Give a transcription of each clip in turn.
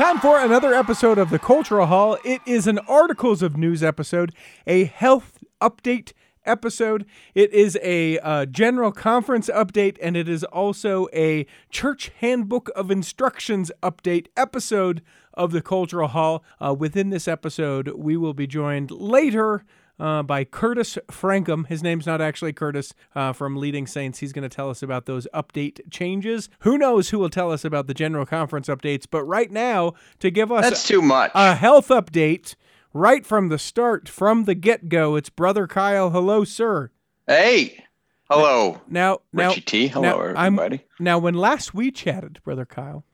time for another episode of the Cultural Hall. It is an Articles of News episode, a health update episode. It is a uh, general conference update, and it is also a church handbook of instructions update episode of the Cultural Hall. Uh, within this episode, we will be joined later uh, by Curtis Francom. His name's not actually Curtis uh, from Leading Saints. He's going to tell us about those update changes. Who knows who will tell us about the general conference updates? But right now, to give us That's too much. a health update right from the start, from the get go, it's Brother Kyle. Hello, sir. hey, hello, Now, now, Richie T. Hello, now, I'm- everybody. now, when last we chatted, Brother Kyle,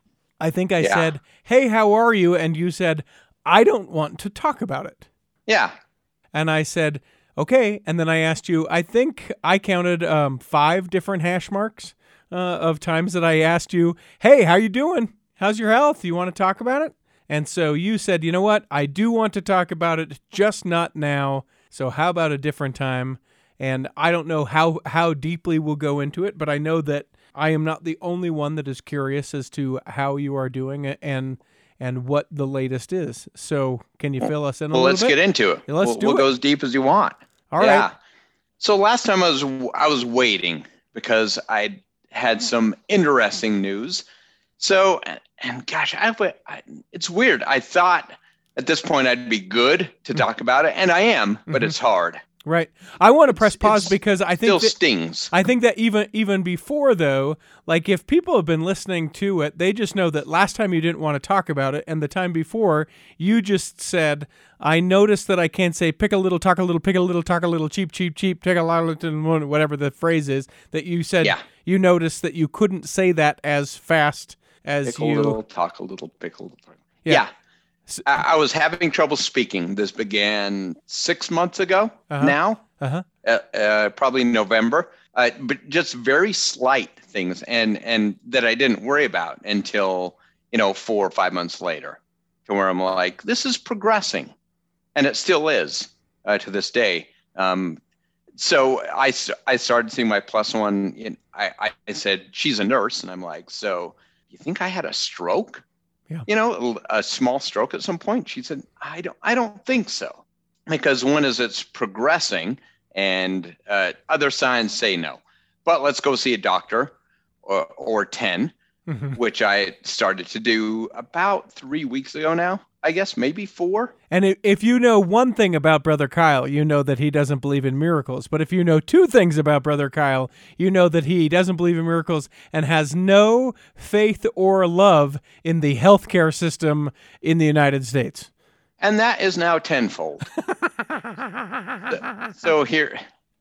I think I Yeah. said, Hey, how are you? And you said, I don't want to talk about it. Yeah, And I said, okay. And then I asked you, I think I counted um, five different hash marks uh, of times that I asked you, hey, how you doing? How's your health? You want to talk about it? And so you said, you know what? I do want to talk about it, just not now. So how about a different time? And I don't know how, how deeply we'll go into it, but I know that I am not the only one that is curious as to how you are doing it. and and what the latest is. So can you fill us in a well, let's bit? get into it. Let's we'll, do we'll it. go as deep as you want. All right. yeah. So last time I was I was waiting because I had some interesting news. So and gosh, I, I it's weird. I thought at this point I'd be good to Mm. talk about it, and I am, but Mhm. it's hard. Right. I want to press It's- pause it's because I Still think that, stings. I think that even even before though, like if people have been listening to it, they just know that last time you didn't want to talk about it, and the time before you just said, "I noticed that I can't say pick a little, talk a little, pick a little, talk a little, cheap, cheap, cheap, take a lot, of whatever the phrase is." That you said Yeah. you noticed that you couldn't say that as fast as Pick a you. little, talk a little, pick a little. Yeah. Yeah. I, I was having trouble speaking. This began six months ago Uh-huh. now, Uh-huh. uh, uh, probably November, uh, but just very slight things and, and that I didn't worry about until, you know, four or five months later to where I'm like, this is progressing. And it still is uh, to this day. Um, so I started seeing my plus one. In, I, I- I said, she's a nurse. And I'm like, so you think I had a stroke? Yeah. You know, a, small stroke at some point. She said, I don't, I don't think so. Because one is it's progressing and uh, other signs say no. But let's go see a doctor or, or 10, Mhm. which I started to do about three weeks ago now, I guess, maybe four. And if you know one thing about Brother Kyle, you know that he doesn't believe in miracles. But if you know two things about Brother Kyle, you know that he doesn't believe in miracles and has no faith or love in the healthcare system in the United States. And that is now tenfold. so here,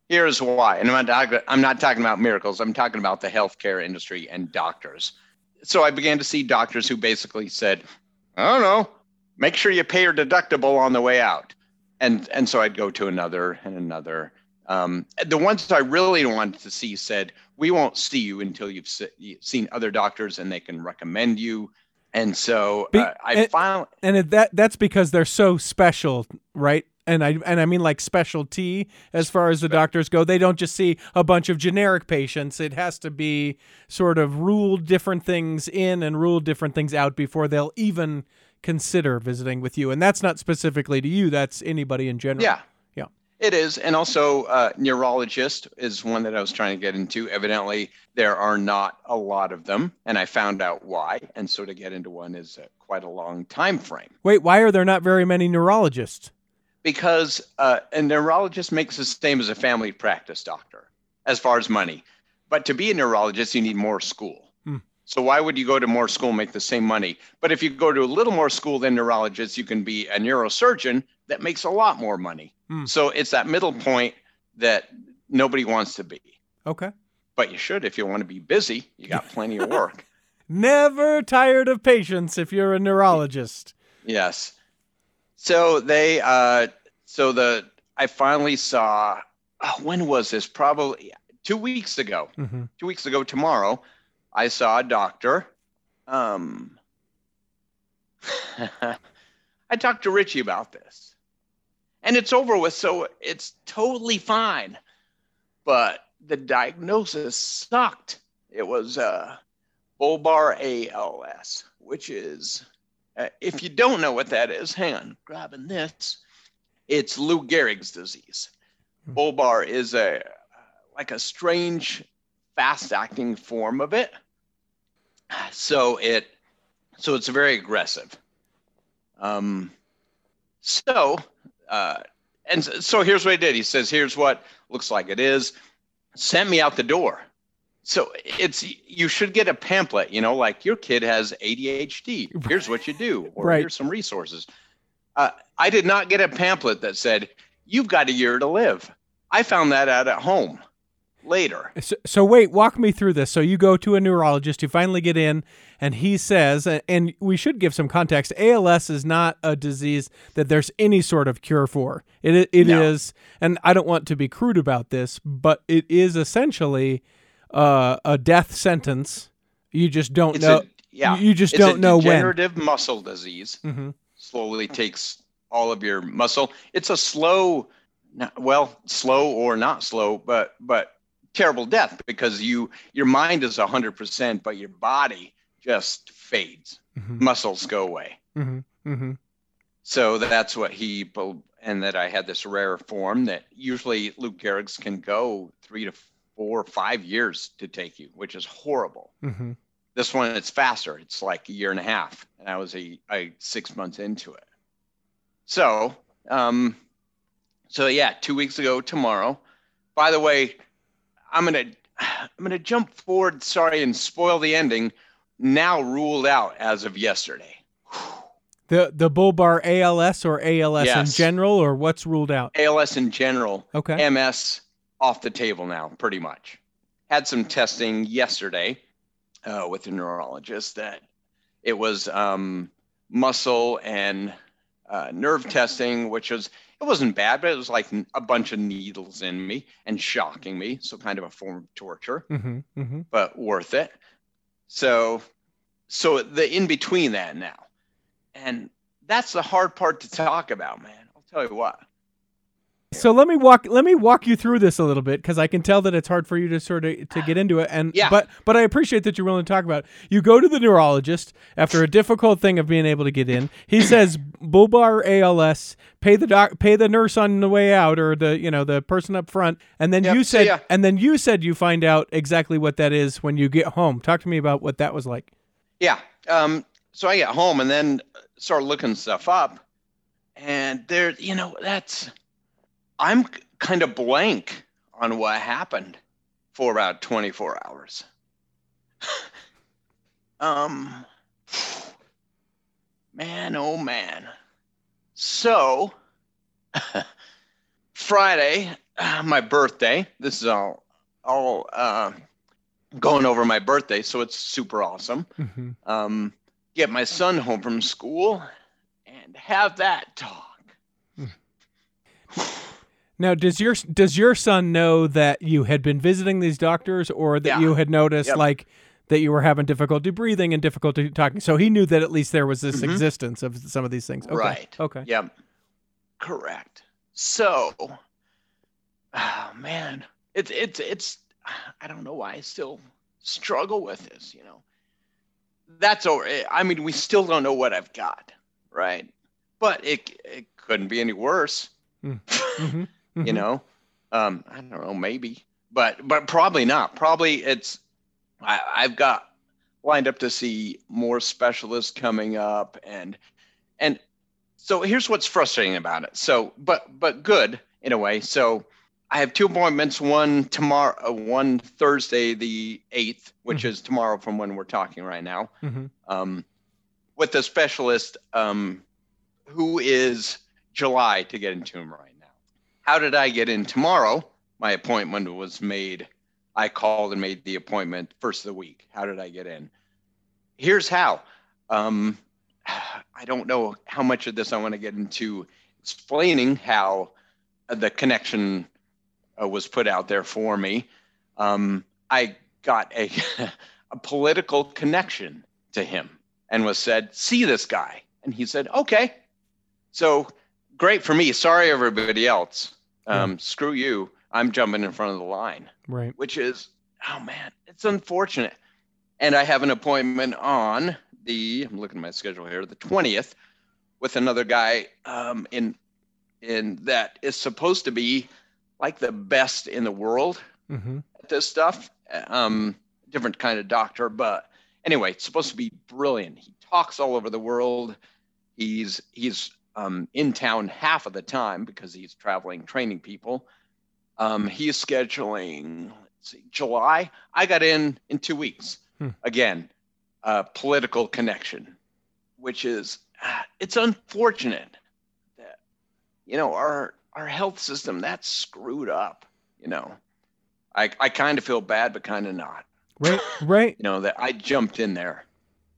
here's why. And I'm not, I'm not talking about miracles. I'm talking about the healthcare industry and doctors. So I began to see doctors who basically said, I don't know, make sure you pay your deductible on the way out. And, and so I'd go to another and another. Um, the ones I really wanted to see said, we won't see you until you've se- seen other doctors and they can recommend you. And so uh, I and- finally, And that that's because they're so special, right? And I and I mean like specialty as far as the doctors go. They don't just see a bunch of generic patients. It has to be sort of ruled different things in and ruled different things out before they'll even consider visiting with you. And that's not specifically to you. That's anybody in general. Yeah. Yeah. It is. And also, uh, neurologist is one that I was trying to get into. Evidently, there are not a lot of them. And I found out why. And so to get into one is uh, quite a long time frame Wait, why are there not very many neurologists? because uh, a neurologist makes the same as a family practice doctor as far as money. But to be a neurologist, you need more school. So why would you go to more school and make the same money? But if you go to a little more school than neurologists, you can be a neurosurgeon that makes a lot more money. Hmm. So it's that middle point that nobody wants to be. Okay. But you should if you want to be busy. You got plenty of work. Never tired of patients if you're a neurologist. Yes. So they uh so the I finally saw oh, when was this? Probably 2 weeks ago. hmm 2 weeks ago tomorrow, I saw a doctor. Um I talked to Richie about this. And it's over with, so it's totally fine. But the diagnosis sucked. It was uh bulbar ALS, which is, uh, if you don't know what that is, hang on, grabbing this. It's Lou Gehrig's disease. Bulbar is a like a strange, fast-acting form of it. So it, so it's very aggressive. Um, so, uh, and so here's what he did. He says, "Here's what looks like it is." Sent me out the door. So it's you should get a pamphlet, you know, like your kid has ADHD. Here's what you do, or Right. here's some resources. Uh, I did not get a pamphlet that said you've got a year to live. I found that out at home later. So, so wait, walk me through this. So you go to a neurologist, you finally get in, and he says, and we should give some context. ALS is not a disease that there's any sort of cure for. It it is, No. and I don't want to be crude about this, but it is essentially uh, a death sentence. You just don't It's know. a yeah. you just it's don't know when. degenerative muscle disease. hmm slowly takes all of your muscle. It's a slow, not- well, slow or not slow, but but terrible death because you your mind is hundred percent, but your body just fades. hmm Muscles go away. hmm hmm So that's what he and that I had this rare form that usually Lou Gehrig's can go three to four or five years to take you, which is horrible. hmm This one it's faster. It's like a year and a half, and I was a, a six months into it. So, um, so yeah, two weeks ago tomorrow. By the way, I'm gonna I'm gonna jump forward. Sorry, and spoil the ending. Now ruled out as of yesterday. The the bulbar ALS or ALS in general, or what's ruled out? ALS in general, Okay. MS off the table now, pretty much. Had some testing yesterday uh, with a neurologist that it was um, muscle and uh, nerve testing, which was it wasn't bad, but it was like a bunch of needles in me and shocking me, so kind of a form of torture, hmm hmm but worth it. So, so the in between that now, and that's the hard part to talk about, man. I'll tell you what. So let me walk let me walk you through this a little bit because I can tell that it's hard for you to sort of to get into it and Yeah. but but I appreciate that you're willing to talk about it. You go to the neurologist after a difficult thing of being able to get in. He says bulbar ALS, pay the doc pay the nurse on the way out or the you know the person up front and then Yep, you said and then you said you find out exactly what that is when you get home. Talk to me about what that was like. Yeah. Um, so I get home and then start looking stuff up, and there, you know, that's I'm kind of blank on what happened for about 24 hours. um, man, oh man. So Friday, uh, my birthday. This is all all uh, going over my birthday, so it's super awesome hmm um, get my son home from school and have that talk. Now, does your does your son know that you had been visiting these doctors, or that Yeah. you had noticed Yep. like that you were having difficulty breathing and difficulty talking? So he knew that at least there was this Mhm. existence of some of these things. Okay. Right. Okay. Yep. Correct. So, oh man, it's it's it's. I don't know why I still struggle with this. You know, that's over. Eh, I mean, we still don't know what I've got, right? But it it couldn't be any worse. Mm. Mm-hmm. Hmm you know? Um i don't know maybe but but probably not. Probably it's I, i've got lined up to see more specialists coming up and and so here's what's frustrating about it. So but but good in a way. So i have two appointments one tomorrow uh, one thursday the 8th which Mhm. is tomorrow from when we're talking right now. Hmm um, with a specialist um, who is July to get into him right. How did I get in tomorrow? My appointment was made. I called and made the appointment first of the week. How did I get in? Here's how. Um, I don't know how much of this I want to get into explaining how the connection uh, was put out there for me. Um, I got a, a political connection to him and was said, see this guy. And he said, okay. So great for me. Sorry, everybody else. Um, Screw you. I'm jumping in front of the line, Right. which is, oh man, it's unfortunate. and I have an appointment on the I'm looking at my schedule here, the 20th, with another guy um, in in that is supposed to be like the best in the world Mm-hmm. at this stuff. Um, different kind of doctor, but anyway, it's supposed to be brilliant. He talks all over the world. He's he's um, in town half of the time because he's traveling training people. Um, he's scheduling let's see, July. I got in in two weeks. Hmm. Again, uh, political connection, which is ah, it's unfortunate that you know our our health system that's screwed up. You know, I I kind of feel bad, but kind of not Right, right. you know that i jumped in there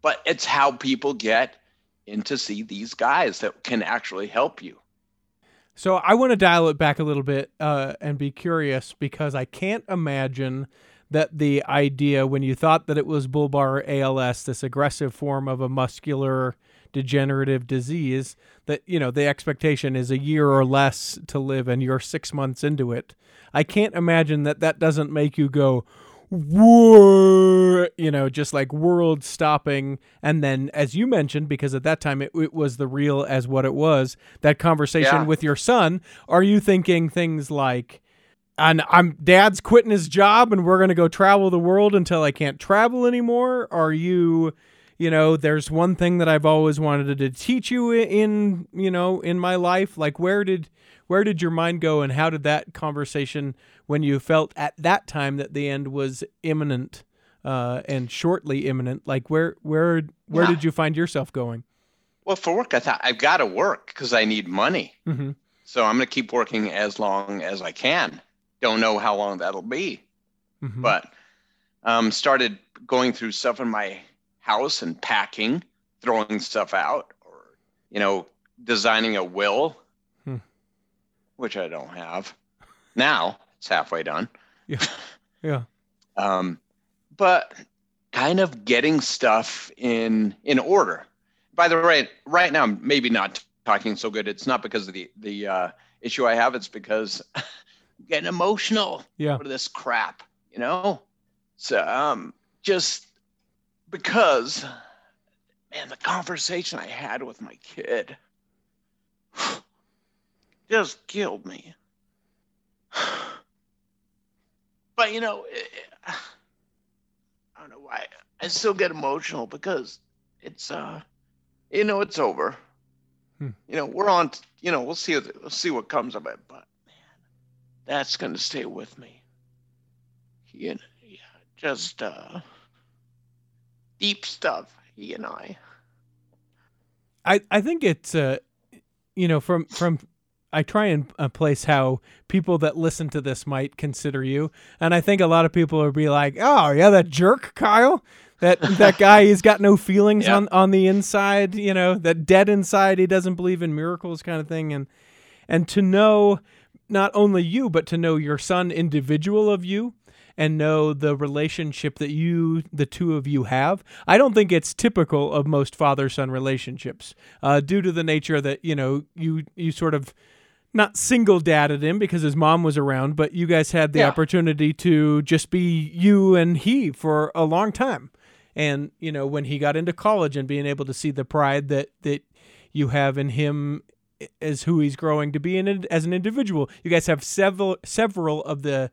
but it's how people get in to see these guys that can actually help you So I want to dial it back a little bit uh, and be curious because I can't imagine that the idea when you thought that it was bulbar ALS, this aggressive form of a muscular degenerative disease, that you know the expectation is a year or less to live, and you're six months into it. I can't imagine that that doesn't make you go. Whoa, you know, just like world stopping. And then, as you mentioned, because at that time it, it was the real as what it was, that conversation Yeah. with your son, are you thinking things like, and I'm dad's quitting his job and we're going to go travel the world until I can't travel anymore? Are you, you know, there's one thing that I've always wanted to teach you in, you know, in my life. Like, where did, where did your mind go and how did that conversation when you felt at that time that the end was imminent uh, and shortly imminent like where where where Yeah. did you find yourself going well for work i thought i've got to work because i need money mm-hmm. so i'm going to keep working as long as i can don't know how long that'll be Mm-hmm. but um, started going through stuff in my house and packing throwing stuff out or you know designing a will Hmm. which i don't have now it's halfway done yeah Yeah. um, but kind of getting stuff in in order. By the way, right now I'm maybe not talking so good. It's not because of the the uh, issue I have. It's because I'm getting emotional yeah over this crap. You know, so um, just because, man, the conversation I had with my kid just killed me. But you know, it, I don't know why. I still get emotional because it's uh, you know, it's over. Hmm. You know, we're on. You know, we'll see. what- We'll see what comes of it. But man, that's gonna stay with me. You know, yeah, just uh, deep stuff. He and I. I, I think it's uh you know from from I try and uh, place how people that listen to this might consider you, and I think a lot of people would be like, "Oh yeah, that jerk Kyle, that that guy, he's got no feelings Yeah. on on the inside, you know, that dead inside, he doesn't believe in miracles, kind of thing." And and to know not only you, but to know your son individual of you, and know the relationship that you, the two of you, have. I don't think it's typical of most father-son relationships, uh, due to the nature that you know you you sort of not single dadded him because his mom was around, but you guys had the Yeah. opportunity to just be you and he for a long time. And you know when he got into college and being able to see the pride that that you have in him as who he's growing to be in as an individual. You guys have several several of the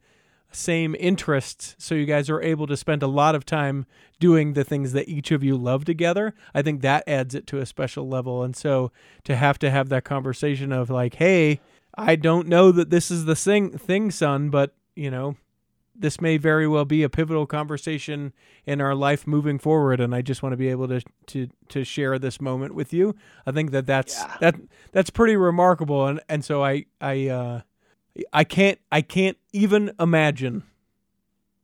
same interests, so you guys are able to spend a lot of time doing the things that each of you love together. I think that adds it to a special level. And so to have to have that conversation of like, hey, I don't know that this is the thing, thing, son, but you know, this may very well be a pivotal conversation in our life moving forward and i just want to be able to to to share this moment with you i think that that's Yeah. that that's pretty remarkable and and so i i uh i can't i can't even imagine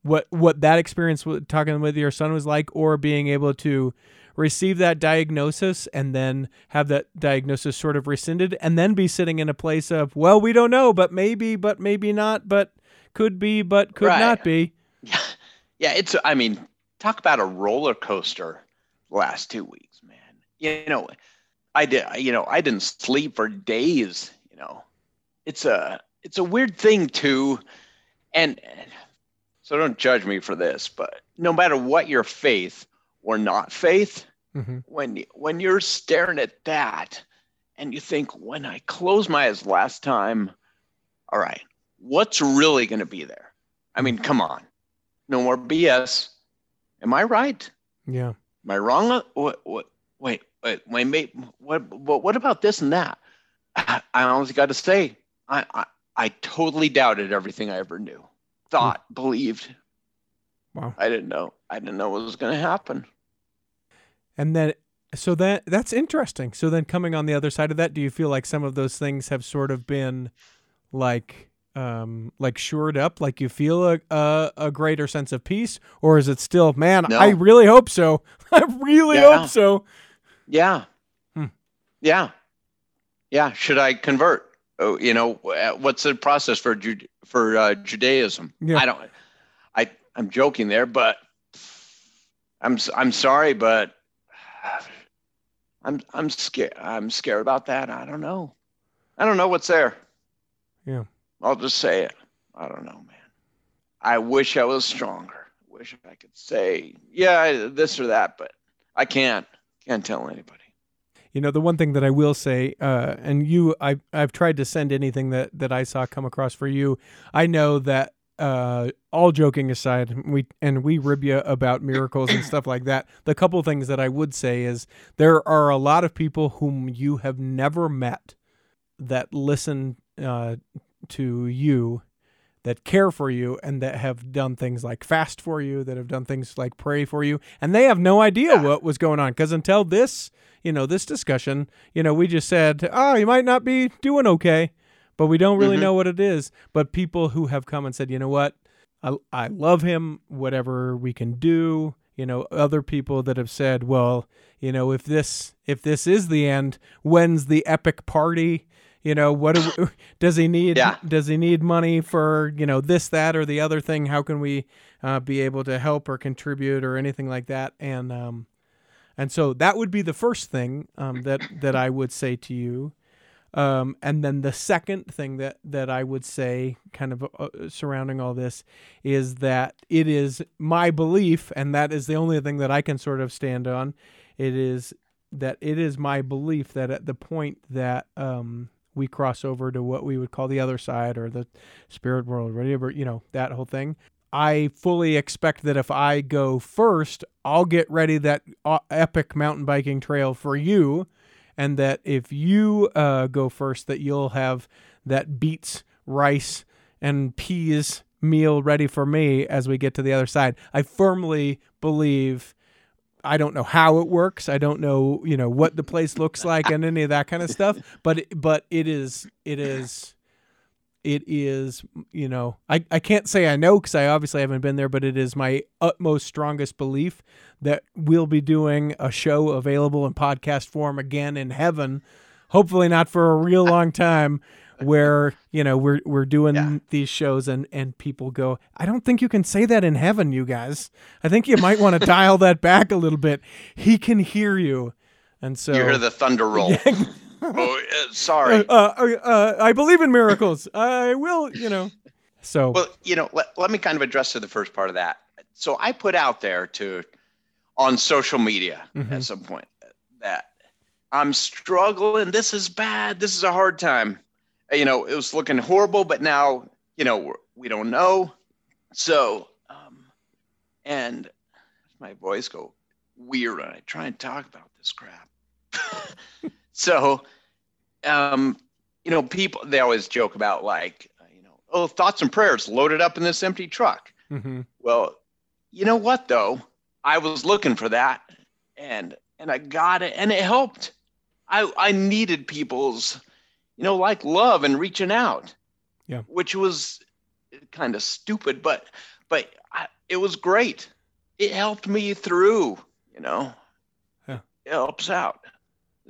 what what that experience with talking with your son was like or being able to receive that diagnosis and then have that diagnosis sort of rescinded and then be sitting in a place of well we don't know but maybe but maybe not but could be but could Right. not be Yeah, yeah. It's. I mean, talk about a roller coaster. Last two weeks, man. You know, I did. You know, I didn't sleep for days. You know, it's a it's a weird thing too, and, and so don't judge me for this, but no matter what your faith or not faith, hmm when when you're staring at that and you think when i close my eyes last time all right what's really going to be there? I mean come on. No more bs am i right? Yeah. am i wrong? What, what wait wait wait what, what what about this and that? I, I got to say I, I i totally doubted everything i ever knew. Thought believed Wow. i didn't know i didn't know what was going to happen And then, so that that's interesting. So then, coming on the other side of that, do you feel like some of those things have sort of been like, um, like shored up? Like you feel a a, a greater sense of peace, or is it still, man? No. I really hope so. I really Yeah. hope so. Yeah. Hmm. Yeah. Yeah. Should I convert? Oh, you know, uh, what's the process for Ju- for uh, Judaism? Yeah. I don't. I'm joking there, but I'm I'm sorry, but I'm I'm scared. I'm scared about that. I don't know. I don't know what's there. Yeah. I'll just say it. I don't know, man. I wish I was stronger. Wish I could say, yeah, this or that, but I can't. Can't tell anybody. You know, the one thing that I will say, uh, and you, I, I've tried to send anything that, that I saw come across for you. I know that, uh, all joking aside, we and we rib you about miracles and stuff like that. The couple things that I would say is there are a lot of people whom you have never met that listen uh, to you, that care for you, and that have done things like fast for you, that have done things like pray for you, and they have no idea Yeah. what was going on because until this you know, this discussion, you know, we just said, oh, you might not be doing okay, but we don't really Mhm. know what it is. But people who have come and said, you know what, I, I love him, whatever we can do, you know, other people that have said, well, you know, if this if this is the end, when's the epic party? You know, what do we, does he need? Yeah. Does he need money for you know this, that, or the other thing? How can we uh, be able to help or contribute or anything like that? And um, and so that would be the first thing um, that that I would say to you. Um, and then the second thing that that I would say, kind of uh, surrounding all this, is that it is my belief, and that is the only thing that I can sort of stand on. It is that it is my belief that at the point that um, we cross over to what we would call the other side or the spirit world, whatever you know, that whole thing. I fully expect that if I go first, I'll get ready that uh, epic mountain biking trail for you, and that if you uh, go first, that you'll have that beets, rice, and peas meal ready for me as we get to the other side. I firmly believe. I don't know how it works. I don't know, you know, what the place looks like and any of that kind of stuff. But but it is it is it is you know I, I can't say I know because I obviously haven't been there, but it is my utmost strongest belief that we'll be doing a show available in podcast form again in heaven. Hopefully not for a real long time. Where you know we're we're doing Yeah. these shows and and people go, I don't think you can say that in heaven, you guys. I think you might want to dial that back a little bit. He can hear you, and so You hear the thunder roll. oh, uh, sorry. uh, uh, uh, I believe in miracles. I will, you know. So Well, you know, let, let me kind of address to the first part of that. So I put out there to on social media Mhm. at some point that I'm struggling. This is bad. This is a hard time. Uh, You know, it was looking horrible, but now, you know, we're, we don't know. So, um, and my voice go weird when I try and talk about this crap. so, um, you know, people they always joke about like, uh, you know, oh, thoughts and prayers loaded up in this empty truck. mhm. Well, you know what though? I was looking for that, and and I got it, and it helped. I I needed people's, you know, like love and reaching out. Yeah. Which was kind of stupid, but but I, it was great. It helped me through. You know. Yeah. It helps out.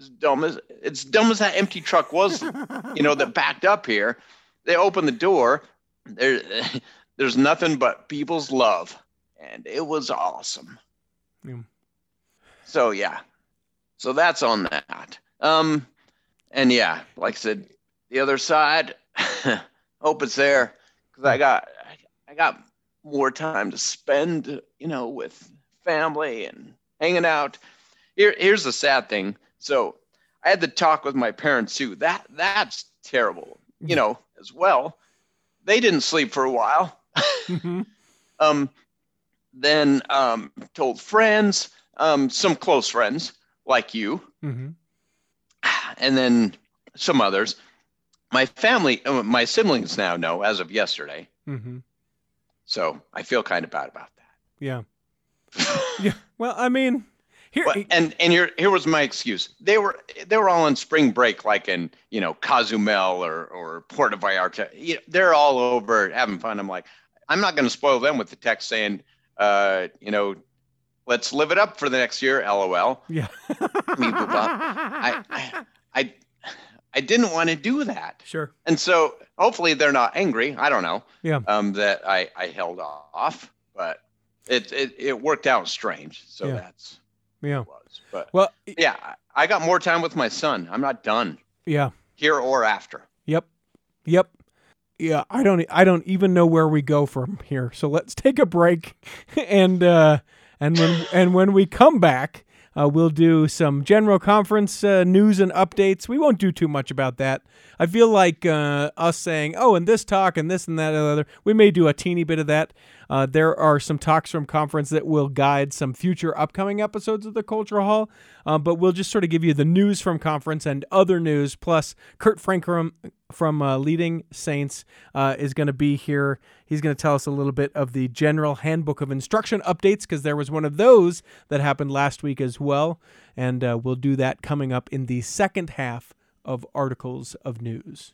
As dumb as it's dumb as that empty truck was you know, that backed up here. They opened the door. There, there's nothing but people's love, and it was awesome. Yeah. So yeah, so that's on that. Um, and yeah, like I said, the other side, hope it's there because I got, I got more time to spend, you know, with family and hanging out. Here, here's the sad thing. So I had to talk with my parents too. That that's terrible, you know, as well. They didn't sleep for a while. Mhm. um, then um, told friends, um, some close friends like you, mm-hmm. and then some others. My family, uh, my siblings now know as of yesterday. Mm-hmm. So I feel kind of bad about that. Yeah. that. Yeah. Well, I mean, here. Well, and and here here was my excuse. They were they were all on spring break, like in you know Cozumel or or Puerto Vallarta. You know, they're all over having fun. I'm like, I'm not going to spoil them with the text saying, uh, you know, let's live it up for the next year. LOL. yeah. Me, boo, bop. I, I I I didn't want to do that, sure. and so hopefully they're not angry. I don't know. Yeah. Um, that I I held off, but it it it worked out strange. So Yeah. that's Yeah. was. But Well, yeah, I I got more time with my son. I'm not done yeah. here or after. Yep. Yep. Yeah, I don't I don't even know where we go from here. So let's take a break and uh and when and when we come back, uh, we'll do some general conference uh, news and updates. We won't do too much about that. I feel like uh, us saying, "Oh, and this talk and this and that and the other." We may do a teeny bit of that. Uh, there are some talks from conference that will guide some future upcoming episodes of the Cultural Hall, uh, but we'll just sort of give you the news from conference and other news. Plus, Kurt Francom from uh, Leading Saints is going to be here. He's going to tell us a little bit of the general handbook of instruction updates because there was one of those that happened last week as well, and uh, we'll do that coming up in the second half of articles of news.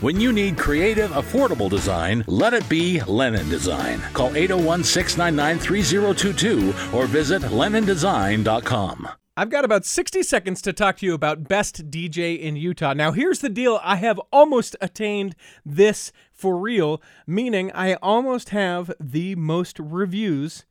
When you need creative, affordable design, let it be Lennon Design. Call 801 699 3022 or visit LennonDesign.com. I've got about 60 seconds to talk to you about Best DJ in Utah. Now, here's the deal I have almost attained this for real, meaning I almost have the most reviews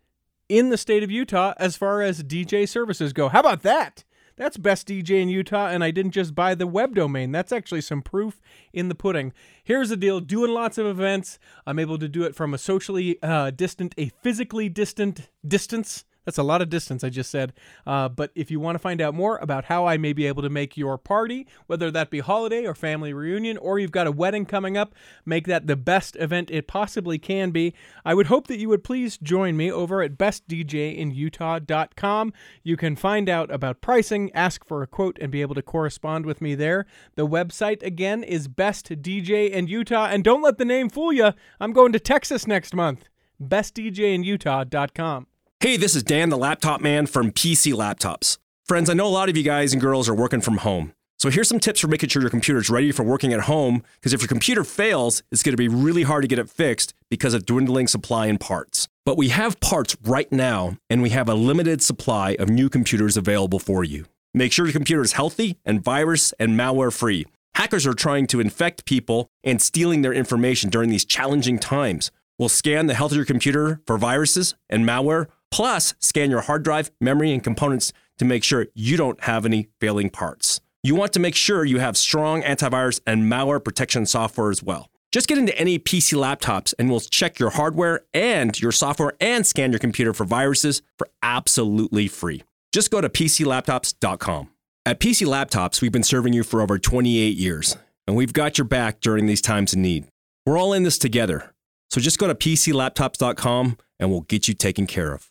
in the state of Utah as far as DJ services go. How about that? That's Best DJ in Utah, and I didn't just buy the web domain. That's actually some proof in the pudding. Here's the deal doing lots of events. I'm able to do it from a socially uh, distant, a physically distant distance. That's a lot of distance, I just said. Uh, but if you want to find out more about how I may be able to make your party, whether that be holiday or family reunion, or you've got a wedding coming up, make that the best event it possibly can be, I would hope that you would please join me over at bestdjinutah.com. You can find out about pricing, ask for a quote, and be able to correspond with me there. The website, again, is Best DJ in Utah. And don't let the name fool you, I'm going to Texas next month. bestdjinutah.com. Hey, this is Dan, the laptop man from PC Laptops. Friends, I know a lot of you guys and girls are working from home. So here's some tips for making sure your computer is ready for working at home, because if your computer fails, it's going to be really hard to get it fixed because of dwindling supply and parts. But we have parts right now, and we have a limited supply of new computers available for you. Make sure your computer is healthy and virus and malware free. Hackers are trying to infect people and stealing their information during these challenging times. We'll scan the health of your computer for viruses and malware, plus scan your hard drive, memory, and components to make sure you don't have any failing parts. You want to make sure you have strong antivirus and malware protection software as well. Just get into any PC laptops and we'll check your hardware and your software and scan your computer for viruses for absolutely free. Just go to PCLaptops.com. At PC Laptops, we've been serving you for over 28 years, and we've got your back during these times of need. We're all in this together. So just go to PCLaptops.com and we'll get you taken care of.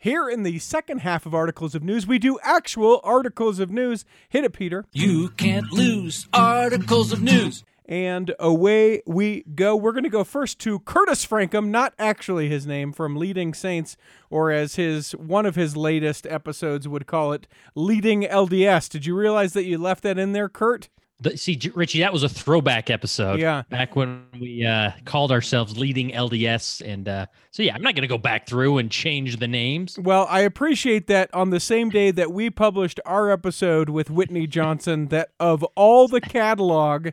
Here in the second half of Articles of News, we do actual articles of news. Hit it, Peter. You can't lose articles of news. And away we go. We're going to go first to Curtis Francom, not actually his name, from Leading Saints, or as his one of his latest episodes would call it, Leading LDS. Did you realize that you left that in there, Kurt? See, Richie, that was a throwback episode. Yeah. Back when we uh, called ourselves Leading LDS. And uh, so, yeah, I'm not going to go back through and change the names. Well, I appreciate that on the same day that we published our episode with Whitney Johnson, that of all the catalog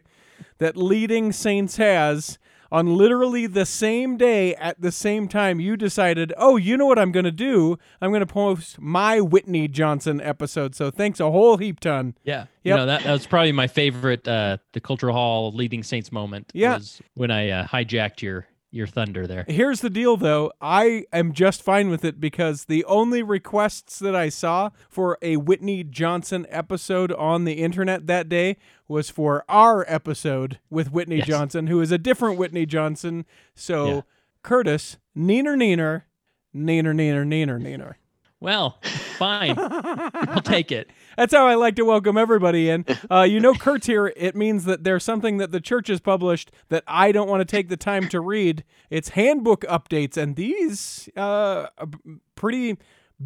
that Leading Saints has, on literally the same day at the same time, you decided, oh, you know what I'm going to do? I'm going to post my Whitney Johnson episode. So thanks a whole heap ton. Yeah. Yep. You know, that, that was probably my favorite, uh, the Cultural Hall Leading Saints moment. Yeah. Was when I uh, hijacked your, your thunder there. Here's the deal, though. I am just fine with it because the only requests that I saw for a Whitney Johnson episode on the internet that day was for our episode with Whitney Yes. Johnson, who is a different Whitney Johnson. So, Yeah. Curtis, neener, neener, neener, neener, neener, neener. Well, fine. I'll take it. That's how I like to welcome everybody in. Uh, you know, Kurt's here. It means that there's something that the church has published that I don't want to take the time to read. It's handbook updates, and these uh, are pretty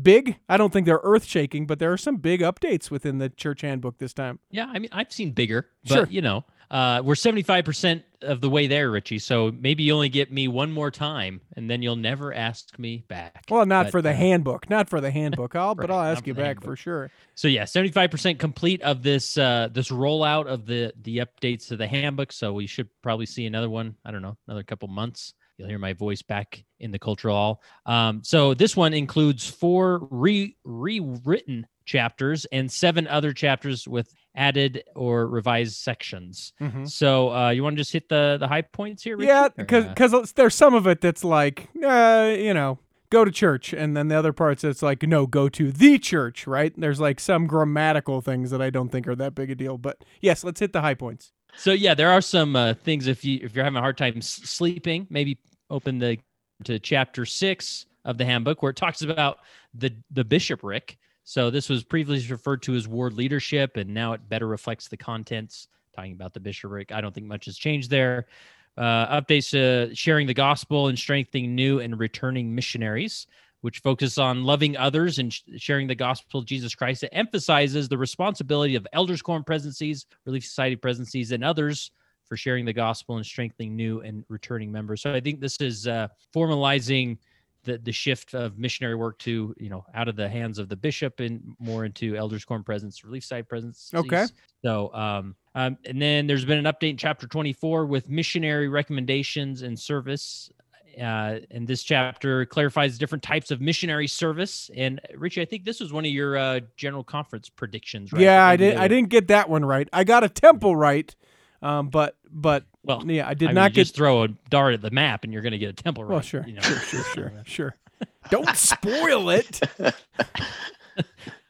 big. I don't think they're earth shaking, but there are some big updates within the church handbook this time. Yeah, I mean, I've seen bigger, but Sure. you know, uh, we're seventy five percent of the way there, Richie. So maybe you only get me one more time, and then you'll never ask me back. Well, not But, for the uh, handbook, not for the handbook. I'll, but I'll ask you back handbook. for sure. So yeah, seventy five percent complete of this uh, this rollout of the the updates to the handbook. So we should probably see another one. I don't know, another couple months. You'll hear my voice back in the cultural hall. Um, so this one includes four re rewritten chapters and seven other chapters with added or revised sections. Mhm. So uh, you want to just hit the the high points here? Richie? Yeah, Or, because uh, because there's some of it that's like, uh, you know, go to church, and then the other parts that's like, no, go to the church, right? There's like some grammatical things that I don't think are that big a deal, but yes, let's hit the high points. So yeah, there are some uh, things if you if you're having a hard time s- sleeping, maybe open the to chapter six of the handbook where it talks about the the bishopric. So this was previously referred to as ward leadership, and now it better reflects the contents. Talking about the bishopric, I don't think much has changed there. Uh, updates to sharing the gospel and strengthening new and returning missionaries, which focus on loving others and sh- sharing the gospel of Jesus Christ. It emphasizes the responsibility of elders' quorum presidencies, Relief Society presidencies, and others for sharing the gospel and strengthening new and returning members. So I think this is uh, formalizing the the shift of missionary work to you know out of the hands of the bishop and more into elders' quorum presence, Relief Society presence. Okay. So um, um, and then there's been an update in chapter 24 with missionary recommendations and service. Uh, and this chapter clarifies different types of missionary service. And Richie, I think this was one of your uh, general conference predictions, right? Yeah, I did. I didn't get that one right. I got a temple right, um, but but Well, yeah, I did I not you get. just throw a dart at the map and you're going to get a temple right. well, sure, you know. sure, sure, sure, sure. Don't spoil it.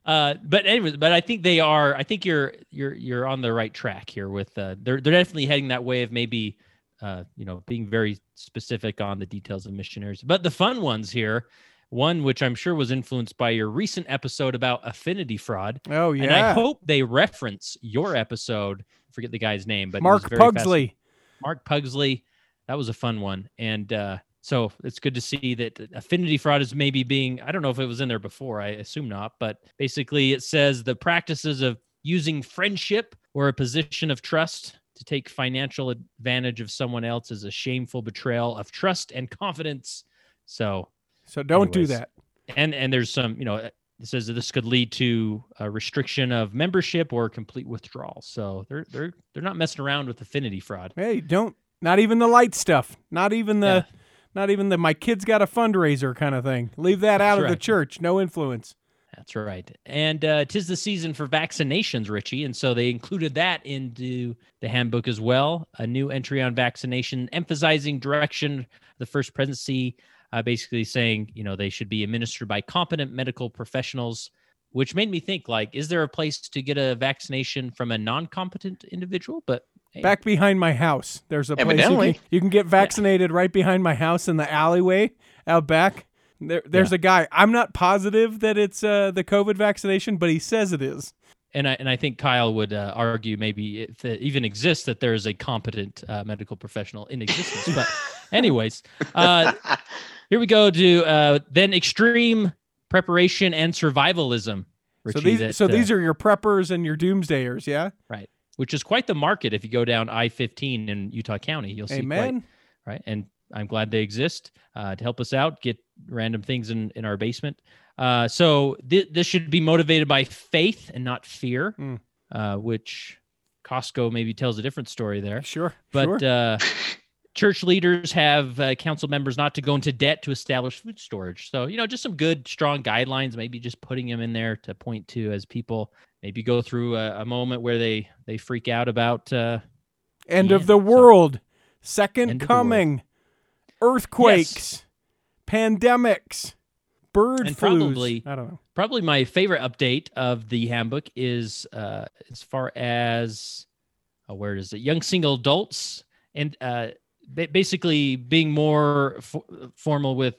Uh, but anyways, but I think they are. I think you're you're you're on the right track here. With uh, they're they're definitely heading that way of maybe, uh, you know, being very specific on the details of missionaries. But the fun ones here, one which I'm sure was influenced by your recent episode about affinity fraud, Oh yeah, and I hope they reference your episode. I forget the guy's name, but Mark was fascin- Pugsley. Mark Pugsley. That was a fun one. And uh, so it's good to see that affinity fraud is maybe being, I don't know if it was in there before, I assume not, but basically it says the practices of using friendship or a position of trust to take financial advantage of someone else is a shameful betrayal of trust and confidence. So, So don't do that. and and there's some, you know, it says that this could lead to a restriction of membership or complete withdrawal. So they're they're they're not messing around with affinity fraud. Hey, don't. Not even the light stuff. Not even the. Yeah. Not even the my kid's got a fundraiser kind of thing. Leave that out That's of the church. No influence. That's right. And uh, tis the season for vaccinations, Richie. And so they included that into the handbook as well. A new entry on vaccination, emphasizing direction, the first presidency, uh, basically saying, you know, they should be administered by competent medical professionals, which made me think, like, is there a place to get a vaccination from a non competent individual? But hey, Back behind my house, there's a place you can, you can get vaccinated right behind my house in the alleyway out back. There, there's Yeah. a guy. I'm not positive that it's uh, the COVID vaccination, but he says it is. and I and I think Kyle would uh, argue maybe if it even exists that there is a competent uh, medical professional in existence. But anyways, uh, here we go to uh, then extreme preparation and survivalism. So these, that, so uh, these are your preppers and your doomsdayers, yeah. Right. Which is quite the market if you go down I-15 in Utah County. You'll see quite right? And I'm glad they exist uh, to help us out, get random things in in our basement. Uh, so th- this should be motivated by faith and not fear, Mm. uh, which Costco maybe tells a different story there. Sure. But sure. church leaders have uh, council members not to go into debt to establish food storage. So you know, just some good, strong guidelines. Maybe just putting them in there to point to as people maybe go through a, a moment where they they freak out about. Uh, End yeah, of the so- world. Second End of the world. coming. Earthquakes. Pandemics. Bird And flus. probably- I don't know. probably my favorite update of the handbook is uh, as far as uh, where is it young single adults and uh, basically being more f- formal with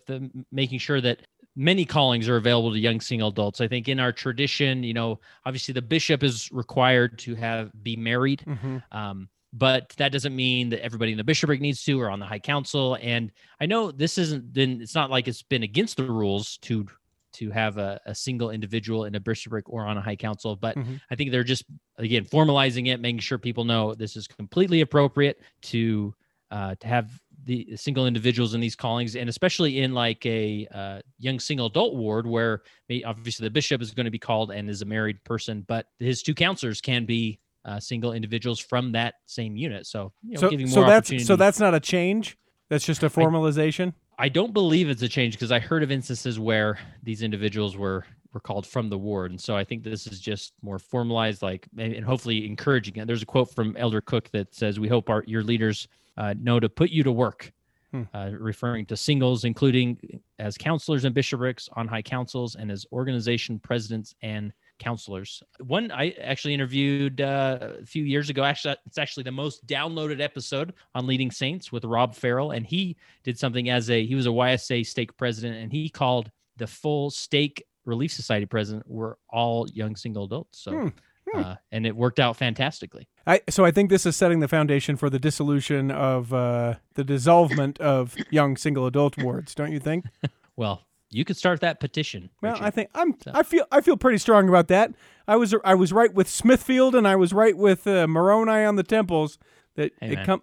making sure that many callings are available to young single adults i think in our tradition you know obviously the bishop is required to have be married Mhm. um, but that doesn't mean that everybody in the bishopric needs to or on the high council. And I know this isn't been it's not like it's been against the rules to to have a, a single individual in a bishopric or on a high council, but Mhm. I think they're just again formalizing it, making sure people know this is completely appropriate to uh, to have the single individuals in these callings, and especially in like a uh, young single adult ward where obviously the bishop is going to be called and is a married person, but his two counselors can be uh, single individuals from that same unit. So, you know, so giving more so that's so that's not a change. That's just a formalization. I don't believe it's a change because I heard of instances where these individuals were were called from the ward, and so I think this is just more formalized, like and and hopefully encouraging it. There's a quote from Elder Cook that says, "We hope our your leaders uh, know to put you to work." Hmm. Uh, referring to singles, including as counselors and bishoprics on high councils and as organization presidents and counselors. One I actually interviewed uh, a few years ago. Actually, it's actually the most downloaded episode on leading saints with Rob Farrell, and he did something as a he was a YSA stake president, and he called the full stake relief society president were all young single adults. So. Hmm. Uh, and it worked out fantastically. I, so I think this is setting the foundation for the dissolution of uh, the dissolvement of young single adult wards, don't you think? Well, you could start that petition. Well, Richie. I think I'm. So- I feel. I feel pretty strong about that. I was. I was right with Smithfield, and I was right with uh, Moroni on the temples. That it come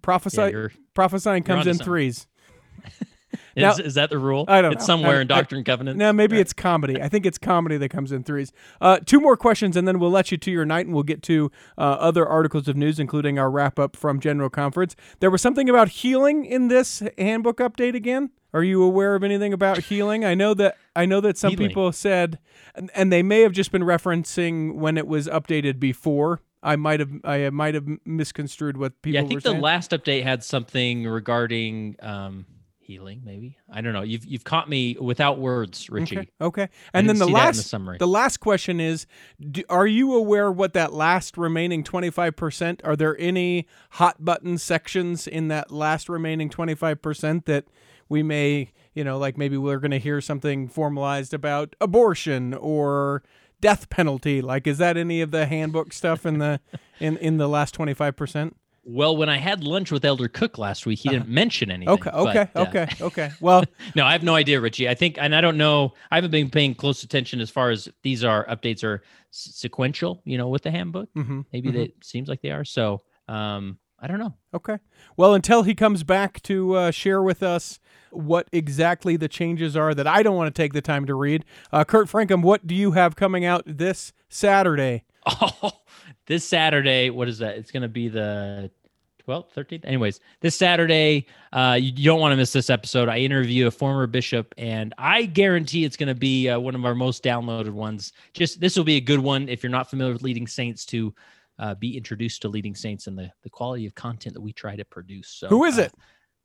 prophesy. yeah, prophesying comes in something. threes. Is, Now- is that the rule? I don't It's know. somewhere I- in I- Doctrine and Covenants. No, maybe it's comedy. I think it's comedy that comes in threes. Uh, two more questions, and then we'll let you to your night, and we'll get to uh, other articles of news, including our wrap up from General Conference. There was something about healing in this handbook update again. Are you aware of anything about healing? I know that I know that some Healing. people said, and, and they may have just been referencing when it was updated before. I might have I might have misconstrued what people yeah, I think the last update had something regarding um, healing. Maybe I don't know. You've you've caught me without words, Richie. Okay. Okay. And then the see that in last the summary. the last question is do, are you aware what that last remaining 25% are there any hot button sections in that last remaining 25% that we may, you know, like maybe we're going to hear something formalized about abortion or death penalty like is that any of the handbook stuff in the in in the last 25%? Well, when I had lunch with Elder Cook last week, he didn't mention anything. Uh-huh. Okay, okay, but, uh, okay, okay. Well, No, I have no idea, Richie. I think, and I don't know. I haven't been paying close attention as far as these are updates are s- sequential. You know, with the handbook, mhm. maybe they it seems like they are. So, um, I don't know. Okay. Well, until he comes back to uh, share with us what exactly the changes are that I don't want to take the time to read, uh, Kurt Francom, what do you have coming out this Saturday? Oh, this Saturday, what is that? It's going to be the 12th, 13th. Anyways, this Saturday, uh, you, you don't want to miss this episode. I interview a former bishop, and I guarantee it's going to be uh, one of our most downloaded ones. Just this will be a good one if you're not familiar with Leading Saints to uh, be introduced to Leading Saints and the, the quality of content that we try to produce. So, Who is uh, it?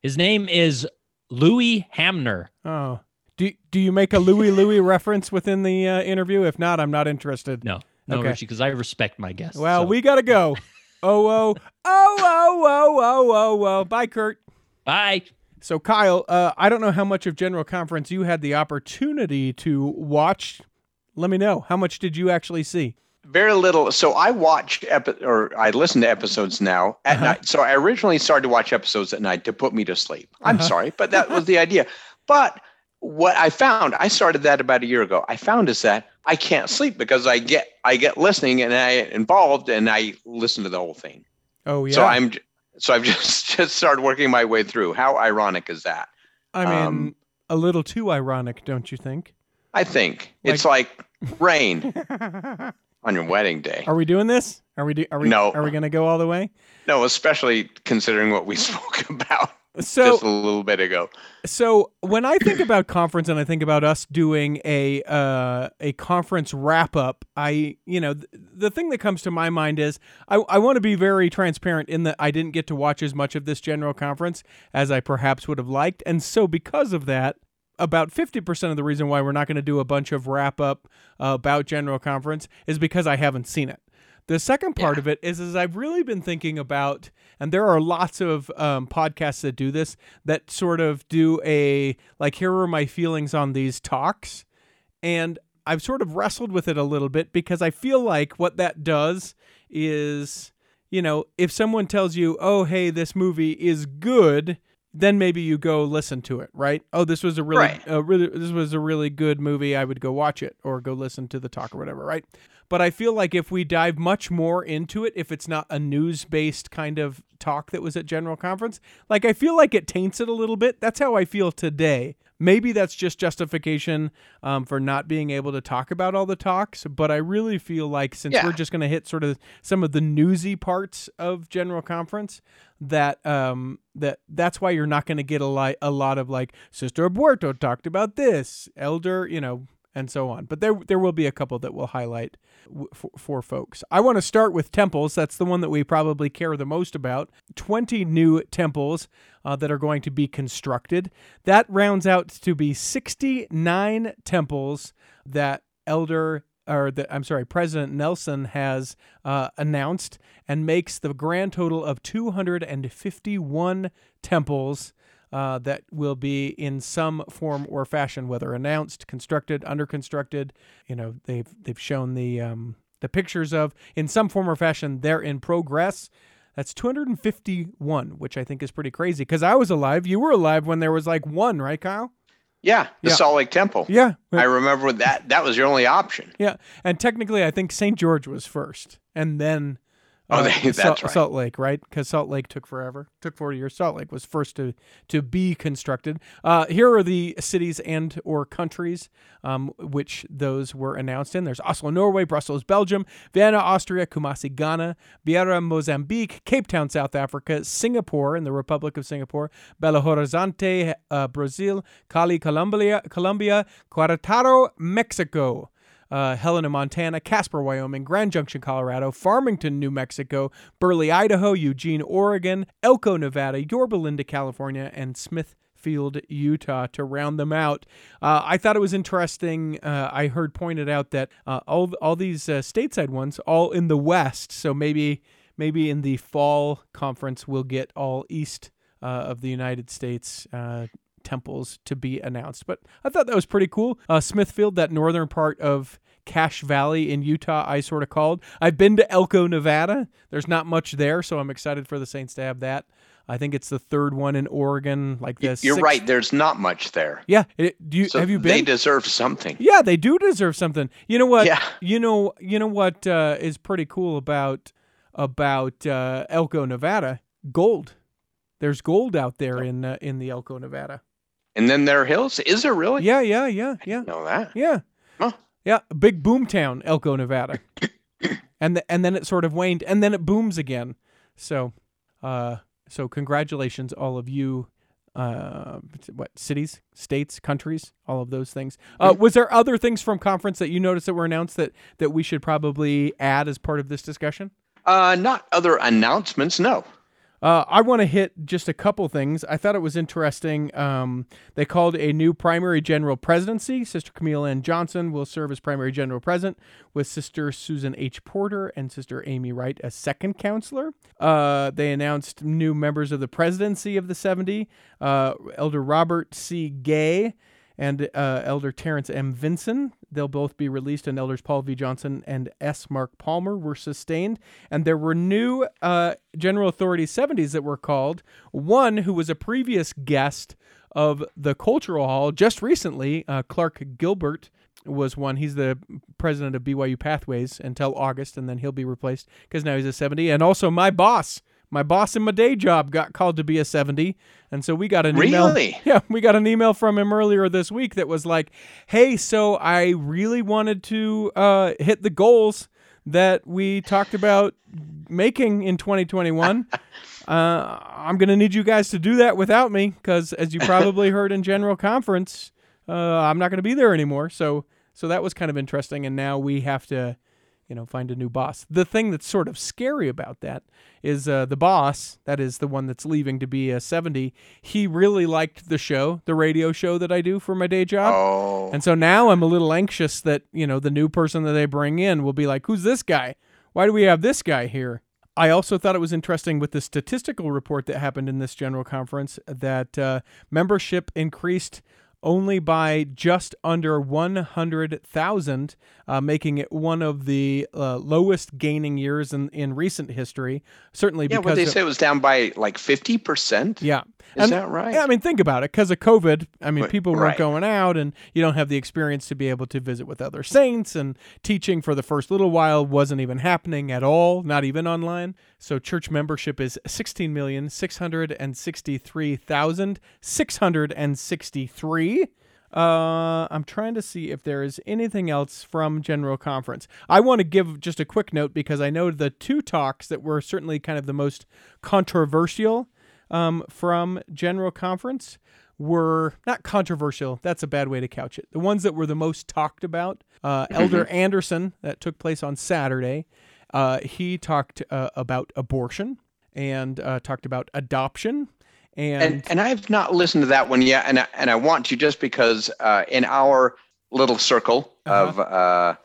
his name is Louis Hamner. Oh, do do you make a Louis Louis reference within the uh, interview? If not, I'm not interested. No, no, Okay. Richie, because I respect my guests. Well, so- we gotta go. Oh oh oh oh oh oh oh oh. Bye, Kurt. bye. So, Kyle, uh, I don't know how much of General Conference you had the opportunity to watch. Let me know. How much did you actually see? Very little. So I watch epi- or I listen to episodes now at Uh-huh. night. So I originally started to watch episodes at night to put me to sleep. I'm Uh-huh. sorry, but that was the idea. But what I found, I started that about a year ago. I found is that I can't sleep because I get I get listening and I get involved and I listen to the whole thing. Oh yeah. So I'm so I've just just started working my way through. How ironic is that? I mean, um, a little too ironic, don't you think? I think it's like rain on your wedding day. Are we doing this? Are we do, are we No. are we going to go all the way? No, especially considering what we spoke about So just a little bit ago. So when I think about conference and I think about us doing a uh, a conference wrap up, I you know th- the thing that comes to my mind is I, I want to be very transparent in that I didn't get to watch as much of this general conference as I perhaps would have liked, and so because of that. About 50% of the reason why we're not going to do a bunch of wrap up uh, about General Conference is because I haven't seen it. The second part Yeah. of it is, is I've really been thinking about, and there are lots of um, podcasts that do this that sort of do a like, here are my feelings on these talks, and I've sort of wrestled with it a little bit because I feel like what that does is, you know, if someone tells you, oh, hey, this movie is good. Then maybe you go listen to it, right? Oh, this was a really, Right. a really, this was a really good movie. I would go watch it or go listen to the talk or whatever, right? But I feel like if we dive much more into it, if it's not a news based kind of talk that was at General Conference, like I feel like it taints it a little bit. That's how I feel today. Maybe that's just justification um, for not being able to talk about all the talks, but I really feel like since Yeah. we're just going to hit sort of some of the newsy parts of General Conference, that um that that's why you're not going to get a lot a lot of like Sister Aburto talked about this, Elder, you know, and so on. But there there will be a couple that we'll highlight for, for folks. I want to start with temples. That's the one that we probably care the most about. 20 new temples uh, that are going to be constructed. That rounds out to be 69 temples that Elder or that I'm sorry, President Nelson has uh, announced and makes the grand total of 251 temples uh, that will be in some form or fashion, whether announced, constructed, under constructed. You know, they've they've shown the um, the pictures of in some form or fashion. They're in progress. That's 251, which I think is pretty crazy. Because I was alive, you were alive when there was like one, right, Kyle? Yeah, the Yeah. Salt Lake Temple. Yeah, I remember that. That was your only option. yeah. And technically, I think St. George was first, and then Oh, uh, they- Salt, that's right. Salt Lake, right? Because Salt Lake took forever, took 40 years. Salt Lake was first to to be constructed. Uh, here are the cities and or countries um, which those were announced in. There's Oslo, Norway, Brussels, Belgium, Vienna, Austria, Kumasi, Ghana, Beira, Mozambique, Cape Town, South Africa, Singapore in the Republic of Singapore, Belo Horizonte, uh, Brazil, Cali, Colombia, Colombia, Querétaro, Mexico uh, Helena, Montana, Casper, Wyoming, Grand Junction, Colorado, Farmington, New Mexico, Burley, Idaho, Eugene, Oregon, Elko, Nevada, Yorba Linda, California, and Smithfield, Utah to round them out. Uh, I thought it was interesting. Uh, I heard pointed out that uh, all all these uh, stateside ones, all in the West. So maybe maybe in the fall conference we'll get all east uh, of the United States. Uh, temples to be announced. But I thought that was pretty cool. Smithfield, that northern part of Cache Valley in Utah, I sort of called. I've been to Elko, Nevada. There's not much there, so I'm excited for the Saints to have that. I think it's the third one in Oregon. Like this, You're right. There's not much there. Yeah, it, do you So have you They deserve something. yeah, they do deserve something. You know what? Yeah. You know, you know what uh, is pretty cool about about uh, Elko, Nevada? Gold. There's gold out there in uh, in the Elko, Nevada. And then there are hills. Is there really? Yeah, yeah, yeah, yeah. Know that? Yeah. Yeah, big boom town, Elko, Nevada. and the, and then it sort of waned and then it booms again. So uh so congratulations all of you uh what cities, states, countries, all of those things. Uh was there other things from conference that you noticed that were announced that that we should probably add as part of this discussion? Uh, not other announcements. No. Uh, I want to hit just a couple things. I thought it was interesting. Um, they called a new primary general presidency. Sister Camille N. Johnson will serve as primary general president, with Sister Susan H. Porter and Sister Amy Wright as second counselor. Uh, they announced new members of the presidency of the 70 uh, Elder Robert C. Gay and uh, Elder Terence M. Vinson. They'll both be released, and elders Paul V. Johnson and S. Mark Palmer were sustained. And there were new uh, General Authority 70s that were called. One who was a previous guest of the Cultural Hall just recently, uh, Clark Gilbert was one. He's the president of BYU Pathways until August, and then he'll be replaced because now he's a 70. And also my boss, my boss in my day job got called to be a 70 and so we got an email Really? yeah we got an email from him earlier this week that was like hey so i really wanted to uh, hit the goals that we talked about making in 2021 uh, i'm going to need you guys to do that without me because as you probably heard in general conference uh, i'm not going to be there anymore so so that was kind of interesting and now we have to you know, find a new boss. The thing that's sort of scary about that is uh, the boss, that is the one that's leaving to be a 70, he really liked the show, the radio show that I do for my day job. Oh, And so now I'm a little anxious that, you know, the new person that they bring in will be like, who's this guy? Why do we have this guy here? I also thought it was interesting with the statistical report that happened in this general conference that uh, membership increased only by just under 100,000, uh, making it one of the uh, lowest gaining years in, in recent history. Certainly yeah. What they of- say it was down by like fifty percent. yeah. Is that right? Yeah, I mean, think about it. Because of COVID, I mean, Right, people weren't right. going out, and you don't have the experience to be able to visit with other saints, and teaching for the first little while wasn't even happening at all, not even online. So church membership is sixteen million six hundred and sixty-three thousand six hundred and sixty-three. Uh, I'm trying to see if there is anything else from General Conference. I want to give just a quick note because I know the two talks that were certainly kind of the most controversial um, from General Conference were not controversial. That's a bad way to couch it. The ones that were the most talked about, uh, Elder Anderson, that took place on Saturday. Uh, he talked uh, about abortion and uh, talked about adoption. And, and and I've not listened to that one yet, and I, and I want to just because uh, in our little circle Uh-huh. of uh,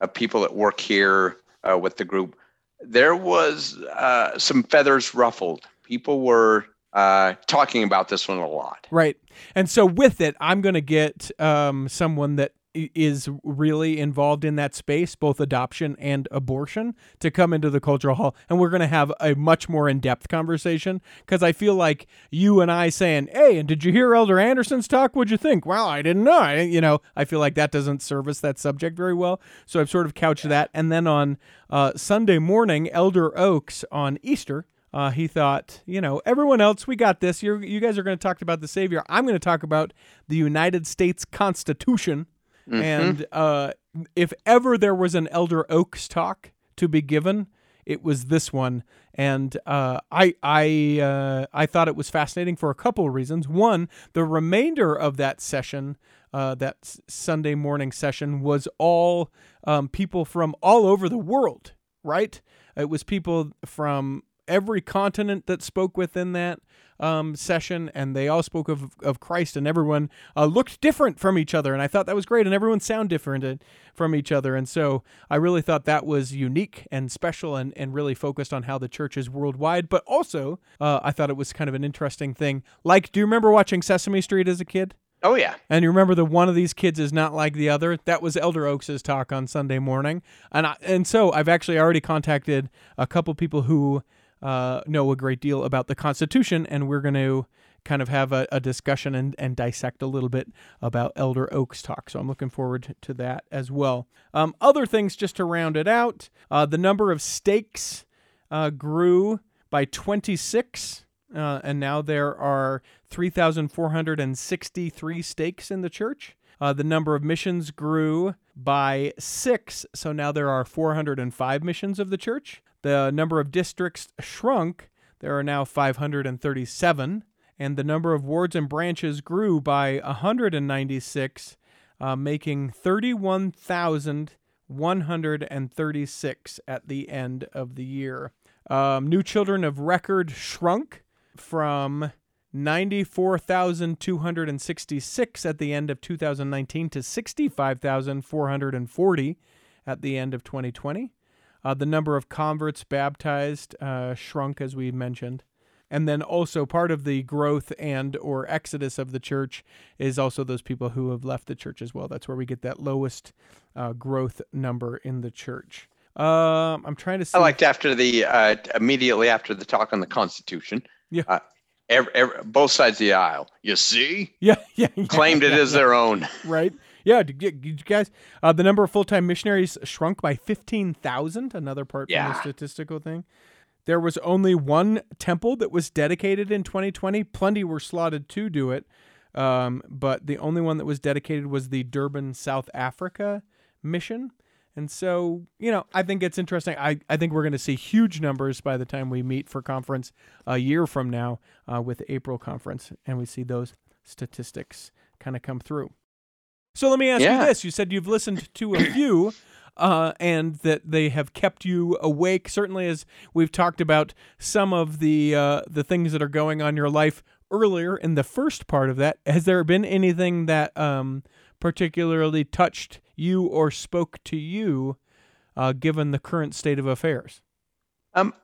of people that work here uh, with the group, there was uh, some feathers ruffled. People were uh, talking about this one a lot. Right. And so with it, I'm going to get um, someone that is really involved in that space, both adoption and abortion, to come into the cultural hall. And we're going to have a much more in depth conversation because I feel like you and I saying, Hey, and did you hear Elder Anderson's talk? What'd you think? Well, I didn't know. I, you know, I feel like that doesn't service that subject very well. So I've sort of couched that. And then on uh, Sunday morning, Elder Oaks on Easter, uh, he thought, you know, everyone else, we got this. You're, you guys are going to talk about the Savior. I'm going to talk about the United States Constitution. And uh, if ever there was an Elder Oaks talk to be given, it was this one. And uh, I I uh, I thought it was fascinating for a couple of reasons. One, the remainder of that session, uh, that s- Sunday morning session, was all um, people from all over the world. Right? It was people from every continent that spoke within that um, session, and they all spoke of, of Christ, and everyone uh, looked different from each other, and I thought that was great, and everyone sound different uh, from each other, and so I really thought that was unique and special, and, and really focused on how the church is worldwide, but also uh, I thought it was kind of an interesting thing. Like, do you remember watching Sesame Street as a kid? Oh yeah, And you remember the one of these kids is not like the other. That was Elder Oaks's talk on Sunday morning, and I, and so I've actually already contacted a couple people who uh, know a great deal about the Constitution, and we're going to kind of have a, a discussion and, and dissect a little bit about Elder Oaks talk. So I'm looking forward to that as well. Um, other things just to round it out, uh, the number of stakes uh, grew by 26. Uh, and now there are 3,463 stakes in the church. Uh, the number of missions grew by six, so now there are 405 missions of the church. The number of districts shrunk, there are now 537. And the number of wards and branches grew by 196, uh, making 31,136 at the end of the year. Um, new children of record shrunk from 94,266 at the end of 2019 to 65,440 at the end of 2020. Uh, the number of converts baptized uh, shrunk, as we mentioned. and then also part of the growth and or exodus of the church is also those people who have left the church as well. That's where we get that lowest uh, growth number in the church. Um, I'm trying to see. I liked after the uh, immediately after the talk on the Constitution. Yeah. Uh, ev ev- both sides of the aisle. You see, Yeah, yeah, yeah, claimed it yeah, as their own. right? Yeah, did you, did you guys, uh, the number of full time missionaries shrunk by 15,000, another part from the statistical thing. There was only one temple that was dedicated in 2020. Plenty were slotted to do it, um, but the only one that was dedicated was the Durban, South Africa mission. And so, you know, I think it's interesting. I, I think we're going to see huge numbers by the time we meet for conference a year from now uh, with April conference, and we see those statistics kind of come through. So let me ask you this: You said you've listened to a few, uh, and that they have kept you awake. Certainly, as we've talked about some of the uh, the things that are going on in your life earlier in the first part of that. Has there been anything that um, particularly touched you or spoke to you, uh, given the current state of affairs? Um,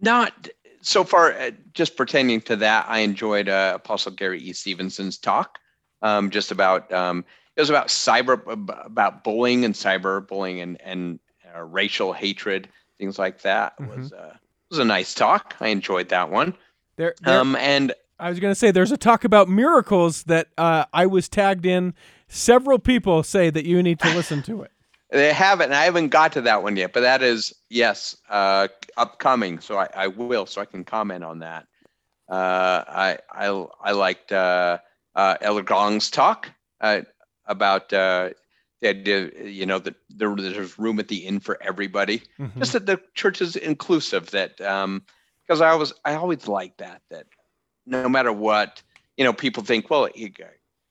not so far. Uh, just pertaining to that, I enjoyed uh, Apostle Gary E. Stevenson's talk. Um, just about um, it was about cyber about bullying and cyberbullying and and uh, racial hatred, things like that. It was uh, it was a nice talk. I enjoyed that one. There, there Um, and I was going to say there's a talk about miracles that uh, I was tagged in. Several people say that you need to listen to it. They haven't. I haven't got to that one yet, but that is yes, uh, upcoming. So I, I will, so I can comment on that. Uh, I I I liked uh, uh, Gong's talk uh, about uh, the idea, you know, that there, there's room at the inn for everybody. Mhm. Just that the church is inclusive. That um, because I always I always like that that no matter what, you know, people think, well,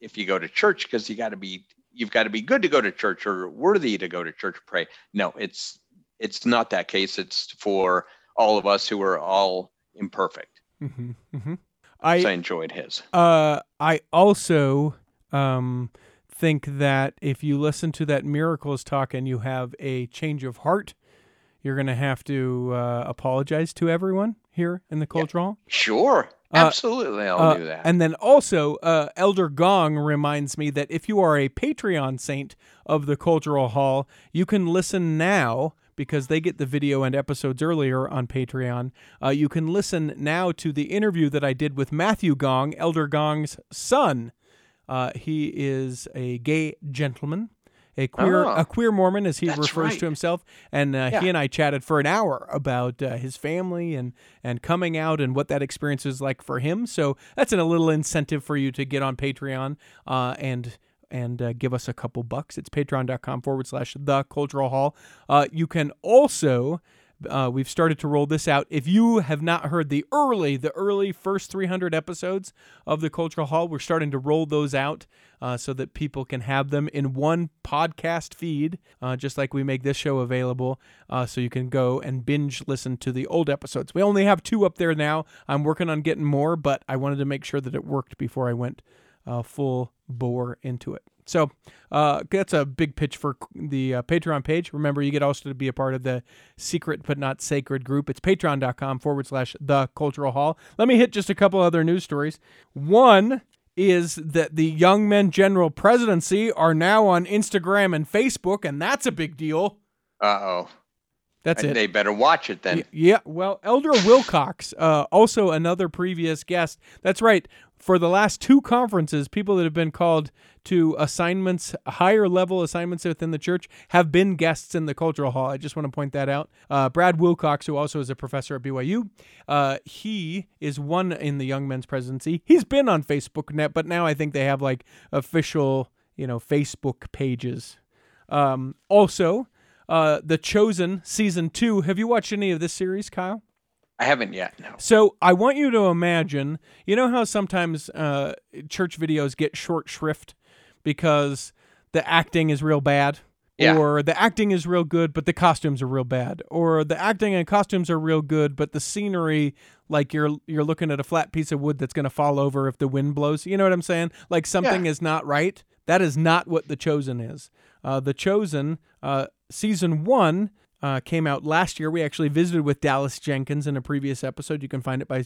if you go to church, because you got to be you've got to be good to go to church or worthy to go to church pray no it's it's not that case it's for all of us who are all imperfect Mhm, mhm. so i I enjoyed his uh, I also um, think that if you listen to that miracles talk and you have a change of heart, you're going to have to uh, apologize to everyone here in the cultural hall. sure Uh, absolutely i'll Uh, do that And then also, uh, Elder Gong reminds me that if you are a Patreon saint of the Cultural Hall, you can listen now because they get the video and episodes earlier on Patreon. Uh, you can listen now to the interview that I did with Matthew Gong, Elder Gong's son. Uh, he is a gay gentleman. A queer, Oh, a queer Mormon, as he refers right. to himself, and uh, he and I chatted for an hour about uh, his family and and coming out and what that experience is like for him. So that's an, a little incentive for you to get on Patreon uh, and and uh, give us a couple bucks. It's patreon.com forward slash the cultural hall. Uh, you can also. Uh, we've started to roll this out. If you have not heard the early, the early first 300 episodes of the Cultural Hall, we're starting to roll those out uh, so that people can have them in one podcast feed, uh, just like we make this show available. Uh, so you can go and binge listen to the old episodes. We only have two up there now. I'm working on getting more, but I wanted to make sure that it worked before I went uh, full bore into it. So uh, that's a big pitch for the uh, Patreon page. Remember, you get also to be a part of the secret but not sacred group. It's patreon.com forward slash the cultural hall. Let me hit just a couple other news stories. One is that the Young Men General Presidency are now on Instagram and Facebook, and that's a big deal. uh-oh That's it. they better watch it then Yeah, well, Elder Wilcox, uh, also another previous guest. That's right. For the last two conferences, people that have been called to assignments, higher level assignments within the church, have been guests in the cultural hall. I just want to point that out. Uh, Brad Wilcox, who also is a professor at BYU, uh, he is one in the Young Men's Presidency. He's been on Facebook net, but now I think they have like official, you know, Facebook pages. Um, also, uh, The Chosen season two. Have you watched any of this series, Kyle? I haven't yet no So I want you to imagine, you know how sometimes uh, church videos get short shrift because the acting is real bad, Yeah. or the acting is real good but the costumes are real bad, or the acting and costumes are real good but the scenery, like you're you're looking at a flat piece of wood that's going to fall over if the wind blows. You know what I'm saying? Like something is not right. That is not what the Chosen is. Uh, the Chosen uh, season one uh, came out last year. We actually visited with Dallas Jenkins in a previous episode. You can find it by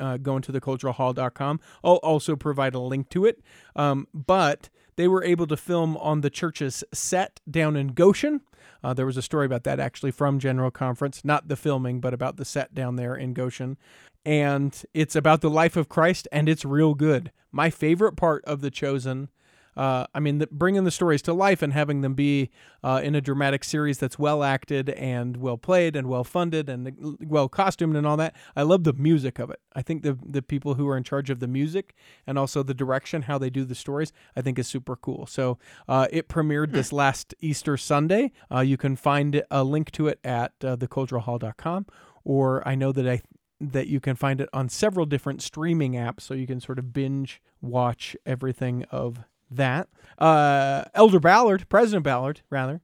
uh, going to theculturalhall.com. I'll also provide a link to it. Um, but they were able to film on the church's set down in Goshen. Uh, there was a story about that actually from General Conference, not the filming, but about the set down there in Goshen. And it's about the life of Christ, and it's real good. My favorite part of The Chosen uh, I mean, the, bringing the stories to life and having them be uh, in a dramatic series that's well acted and well played and well funded and well costumed and all that. I love the music of it. I think the the people who are in charge of the music and also the direction, how they do the stories, I think is super cool. So uh, it premiered this last Easter Sunday. Uh, you can find a link to it at uh, theculturalhall.com, or I know that I that you can find it on several different streaming apps, so you can sort of binge watch everything of that. Uh, Elder Ballard, President Ballard, rather,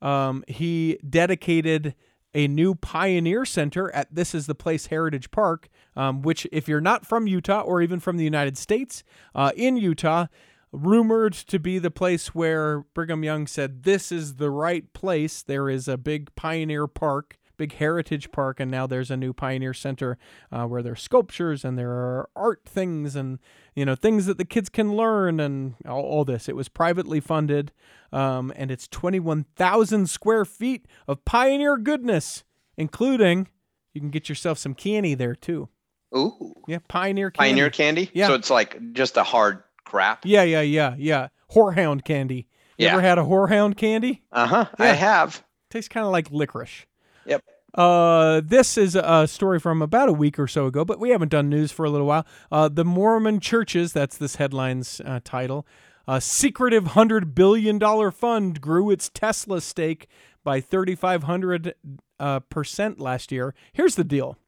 um, he dedicated a new Pioneer Center at This Is the Place Heritage Park, um, which, if you're not from Utah or even from the United States, uh, in Utah, rumored to be the place where Brigham Young said, This is the right place. There is a big Pioneer Park big heritage park, and now there's a new Pioneer Center uh, where there's sculptures and there are art things and you know things that the kids can learn and all, all this. It was privately funded, um, and it's 21,000 square feet of Pioneer goodness, including you can get yourself some candy there too. Ooh, Yeah, Pioneer candy. Pioneer candy. Yeah. So it's like just a hard crap. Yeah, yeah, yeah, yeah. Horehound candy. You Yeah. ever had a horehound candy? Uh huh. Yeah. I have. Tastes kind of like licorice. Yep. Uh, this is a story from about a week or so ago, but we haven't done news for a little while. Uh, the Mormon churches, that's this headline's uh, title. A secretive $100 billion fund grew its Tesla stake by 3,500 uh, percent last year. Here's the deal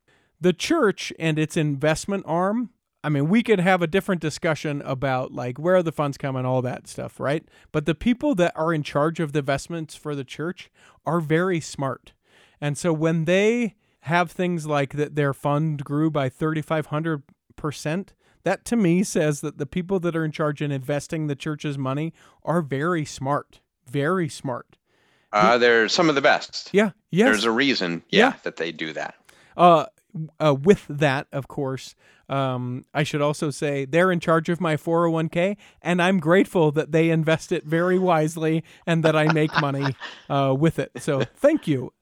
the church and its investment arm. I mean, we could have a different discussion about like where the funds come and all that stuff, right? But the people that are in charge of the investments for the church are very smart. And so when they have things like that their fund grew by 3500%, that to me says that the people that are in charge in investing the church's money are very smart. Very smart. Uh, they're some of the best. Yeah. Yes. There's a reason, Yeah. yeah, that they do that. Uh, uh, with that, of course, um, I should also say they're in charge of my 401k, and I'm grateful that they invest it very wisely and that I make money uh, with it. So thank you,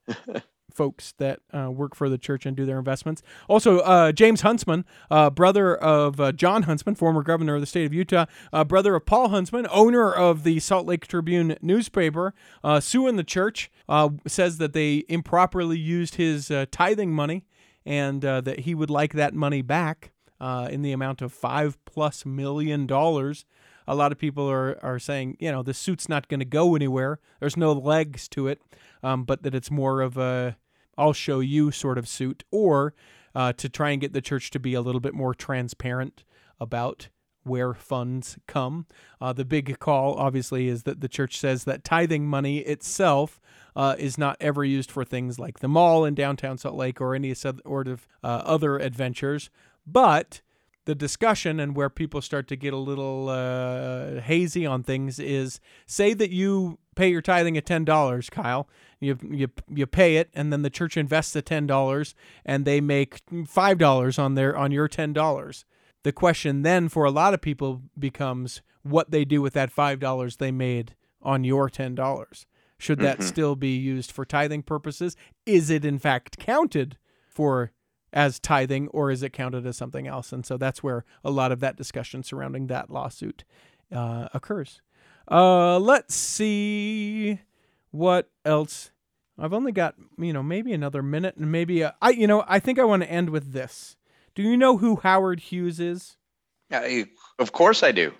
folks that uh, work for the church and do their investments. Also, uh, James Huntsman, uh, brother of uh, John Huntsman, former governor of the state of Utah, uh, brother of Paul Huntsman, owner of the Salt Lake Tribune newspaper, uh, suing the church, says that they improperly used his tithing money and that he would like that money back uh, in the amount of five plus million dollars. A lot of people are, are saying, you know, the suit's not going to go anywhere. There's no legs to it, um, but that it's more of a I'll show you sort of suit, or uh, to try and get the church to be a little bit more transparent about where funds come. Uh, the big call, obviously, is that the church says that tithing money itself uh, is not ever used for things like the mall in downtown Salt Lake or any sort of uh, other adventures. But the discussion and where people start to get a little uh, hazy on things is say that you pay your tithing at ten dollars, Kyle. You you you pay it, and then the church invests the ten dollars, and they make five dollars on their on your ten dollars. The question then for a lot of people becomes what they do with that five dollars they made on your ten dollars. Should that still be used for tithing purposes? Is it in fact counted for as tithing or is it counted as something else? And so that's where a lot of that discussion surrounding that lawsuit uh, occurs. Uh, let's see what else. I've only got you know maybe another minute and maybe uh, I you know I think I want to end with this. Do you know who Howard Hughes is? Yeah, of course I do.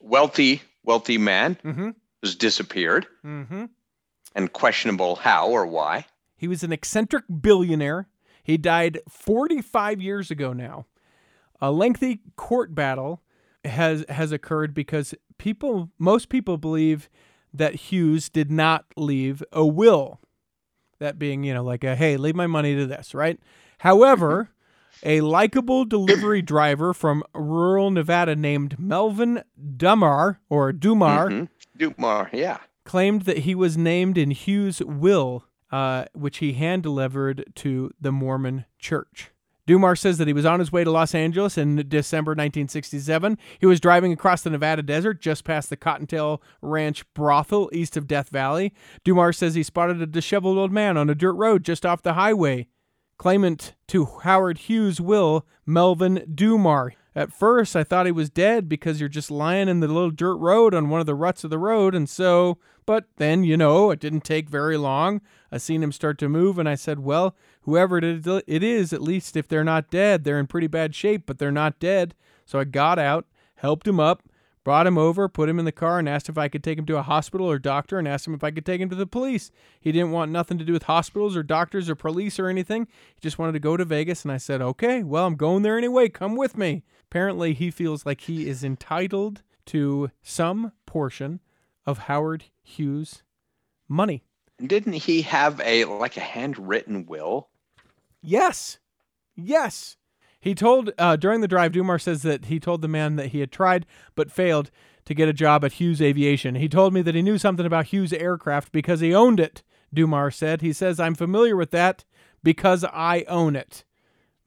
Wealthy, wealthy man Mm-hmm. who's disappeared Mm-hmm. and questionable how or why. He was an eccentric billionaire. He died 45 years ago now. A lengthy court battle has has occurred because people most people believe that Hughes did not leave a will. That being, you know, like a hey, leave my money to this, right? However, a likable delivery driver from rural Nevada named Melvin Dummar or Dummar Mhm. Dummar, yeah. claimed that he was named in Hughes' will, uh, which he hand delivered to the Mormon Church. Dummar says that he was on his way to Los Angeles in December 1967. He was driving across the Nevada desert just past the Cottontail Ranch brothel east of Death Valley. Dummar says he spotted a disheveled old man on a dirt road just off the highway. Claimant to Howard Hughes' will, Melvin Dummar. At first, I thought he was dead because you're just lying in the little dirt road on one of the ruts of the road, and so, but then, you know, it didn't take very long. I seen him start to move, and I said, well, whoever it is, at least if they're not dead, they're in pretty bad shape, but they're not dead. So I got out, helped him up, brought him over, put him in the car, and asked if I could take him to a hospital or doctor, and asked him if I could take him to the police. He didn't want nothing to do with hospitals or doctors or police or anything. He just wanted to go to Vegas, and I said, okay, well, I'm going there anyway. Come with me. Apparently, he feels like he is entitled to some portion of Howard Hughes' money. Didn't he have a like a handwritten will? Yes. Yes. He told uh, during the drive, Dummar says that he told the man that he had tried but failed to get a job at Hughes Aviation. He told me that he knew something about Hughes Aircraft because he owned it, Dummar said. He says, I'm familiar with that because I own it.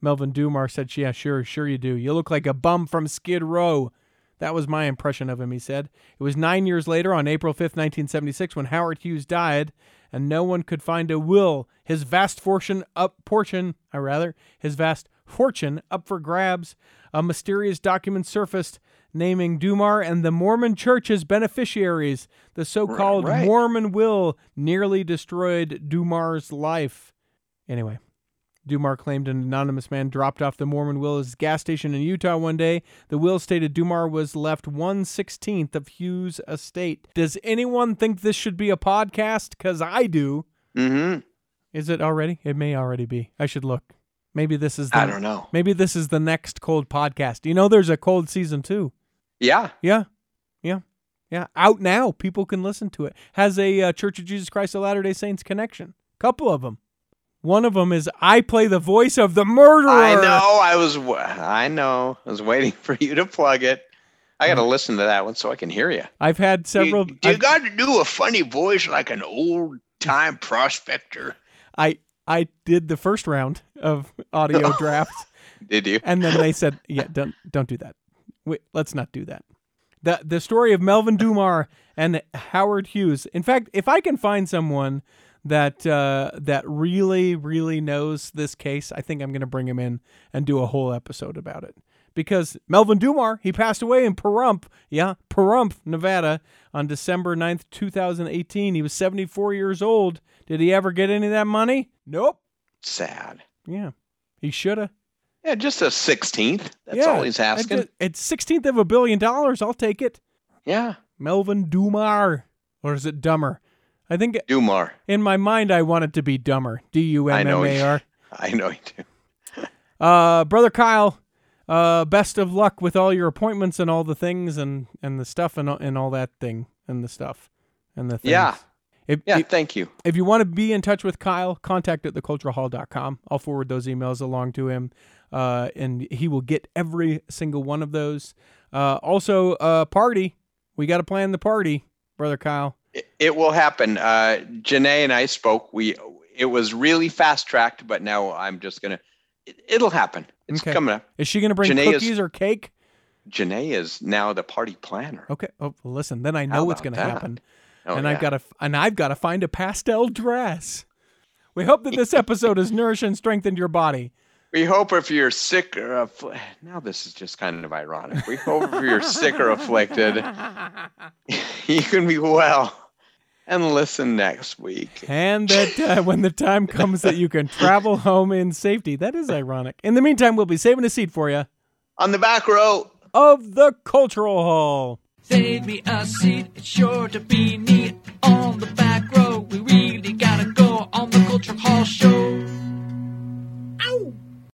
Melvin Dummar said, Yeah, sure, sure you do. You look like a bum from Skid Row. That was my impression of him, he said. It was nine years later, on April 5th, 1976, when Howard Hughes died, and no one could find a will. His vast fortune up portion, or rather, his vast fortune up for grabs. A mysterious document surfaced naming Dummar and the Mormon Church as beneficiaries. The so-called Right. Mormon will nearly destroyed Dummar's life. Anyway, Dummar claimed an anonymous man dropped off the Mormon will at his gas station in Utah one day. The will stated Dummar was left one sixteenth of Hughes' estate. Does anyone think this should be a podcast? Because I do. Mm-hmm. Is it already? It may already be. I should look. Maybe this is. The, I don't know. Maybe this is the next cold podcast. You know, there's a cold season too. Yeah. Yeah, yeah, yeah. Out now. People can listen to it. Has a uh, Church of Jesus Christ of Latter Day Saints connection. Couple of them. One of them is I play the voice of the murderer. I know. I was. I know. I was waiting for you to plug it. I got to listen to that one so I can hear you. I've had several. You, you got to do a funny voice like an old time prospector. I I did the first round of audio drafts, Did you? and then they said, "Yeah, don't don't do that. Wait, let's not do that." The the story of Melvin Dummar and Howard Hughes. In fact, if I can find someone that uh, that really really knows this case, I think I'm going to bring him in and do a whole episode about it. Because Melvin Dummar, he passed away in Pahrump, yeah, Pahrump, Nevada, on December 9th, 2018. He was 74 years old. Did he ever get any of that money? Nope. Sad. Yeah, he should have. Yeah, just a sixteenth. That's yeah, all he's asking. It's- It's sixteenth of a billion dollars. I'll take it. yeah. Melvin Dummar, or is it Dumber? I think Dumar. in my mind I want it to be Dumber. D U M. M A R. I know you do. Uh, brother Kyle, uh, best of luck with all your appointments and all the things and and the stuff and all- and all that thing and the stuff and the things. Yeah. If, Yeah. if, thank you. if you want to be in touch with Kyle, contact at theculturalhall.com. I'll forward those emails along to him, uh, and he will get every single one of those. Uh, also, uh, party. We got to plan the party, brother Kyle. It, it will happen. Uh, Janae and I spoke. We it was really fast tracked, but now I'm just gonna. It, it'll happen. It's Okay. coming up. Is she going to bring Janae is- cookies or cake? Janae is now the party planner. Okay. Oh, well, listen. Then I know what's going to happen, Oh, and yeah. I've got to and I've got to find a pastel dress. We hope that this episode has nourished and strengthened your body. We hope if you're sick or affli- now this is just kind of ironic. We hope if you're sick or afflicted, you can be well and listen next week. And that uh, when the time comes that you can travel home in safety. That is ironic. In the meantime, we'll be saving a seat for you on the back row of the Cultural Hall. Save me a seat, it's sure to be neat on the back row. We really gotta go on the Cultural Hall show.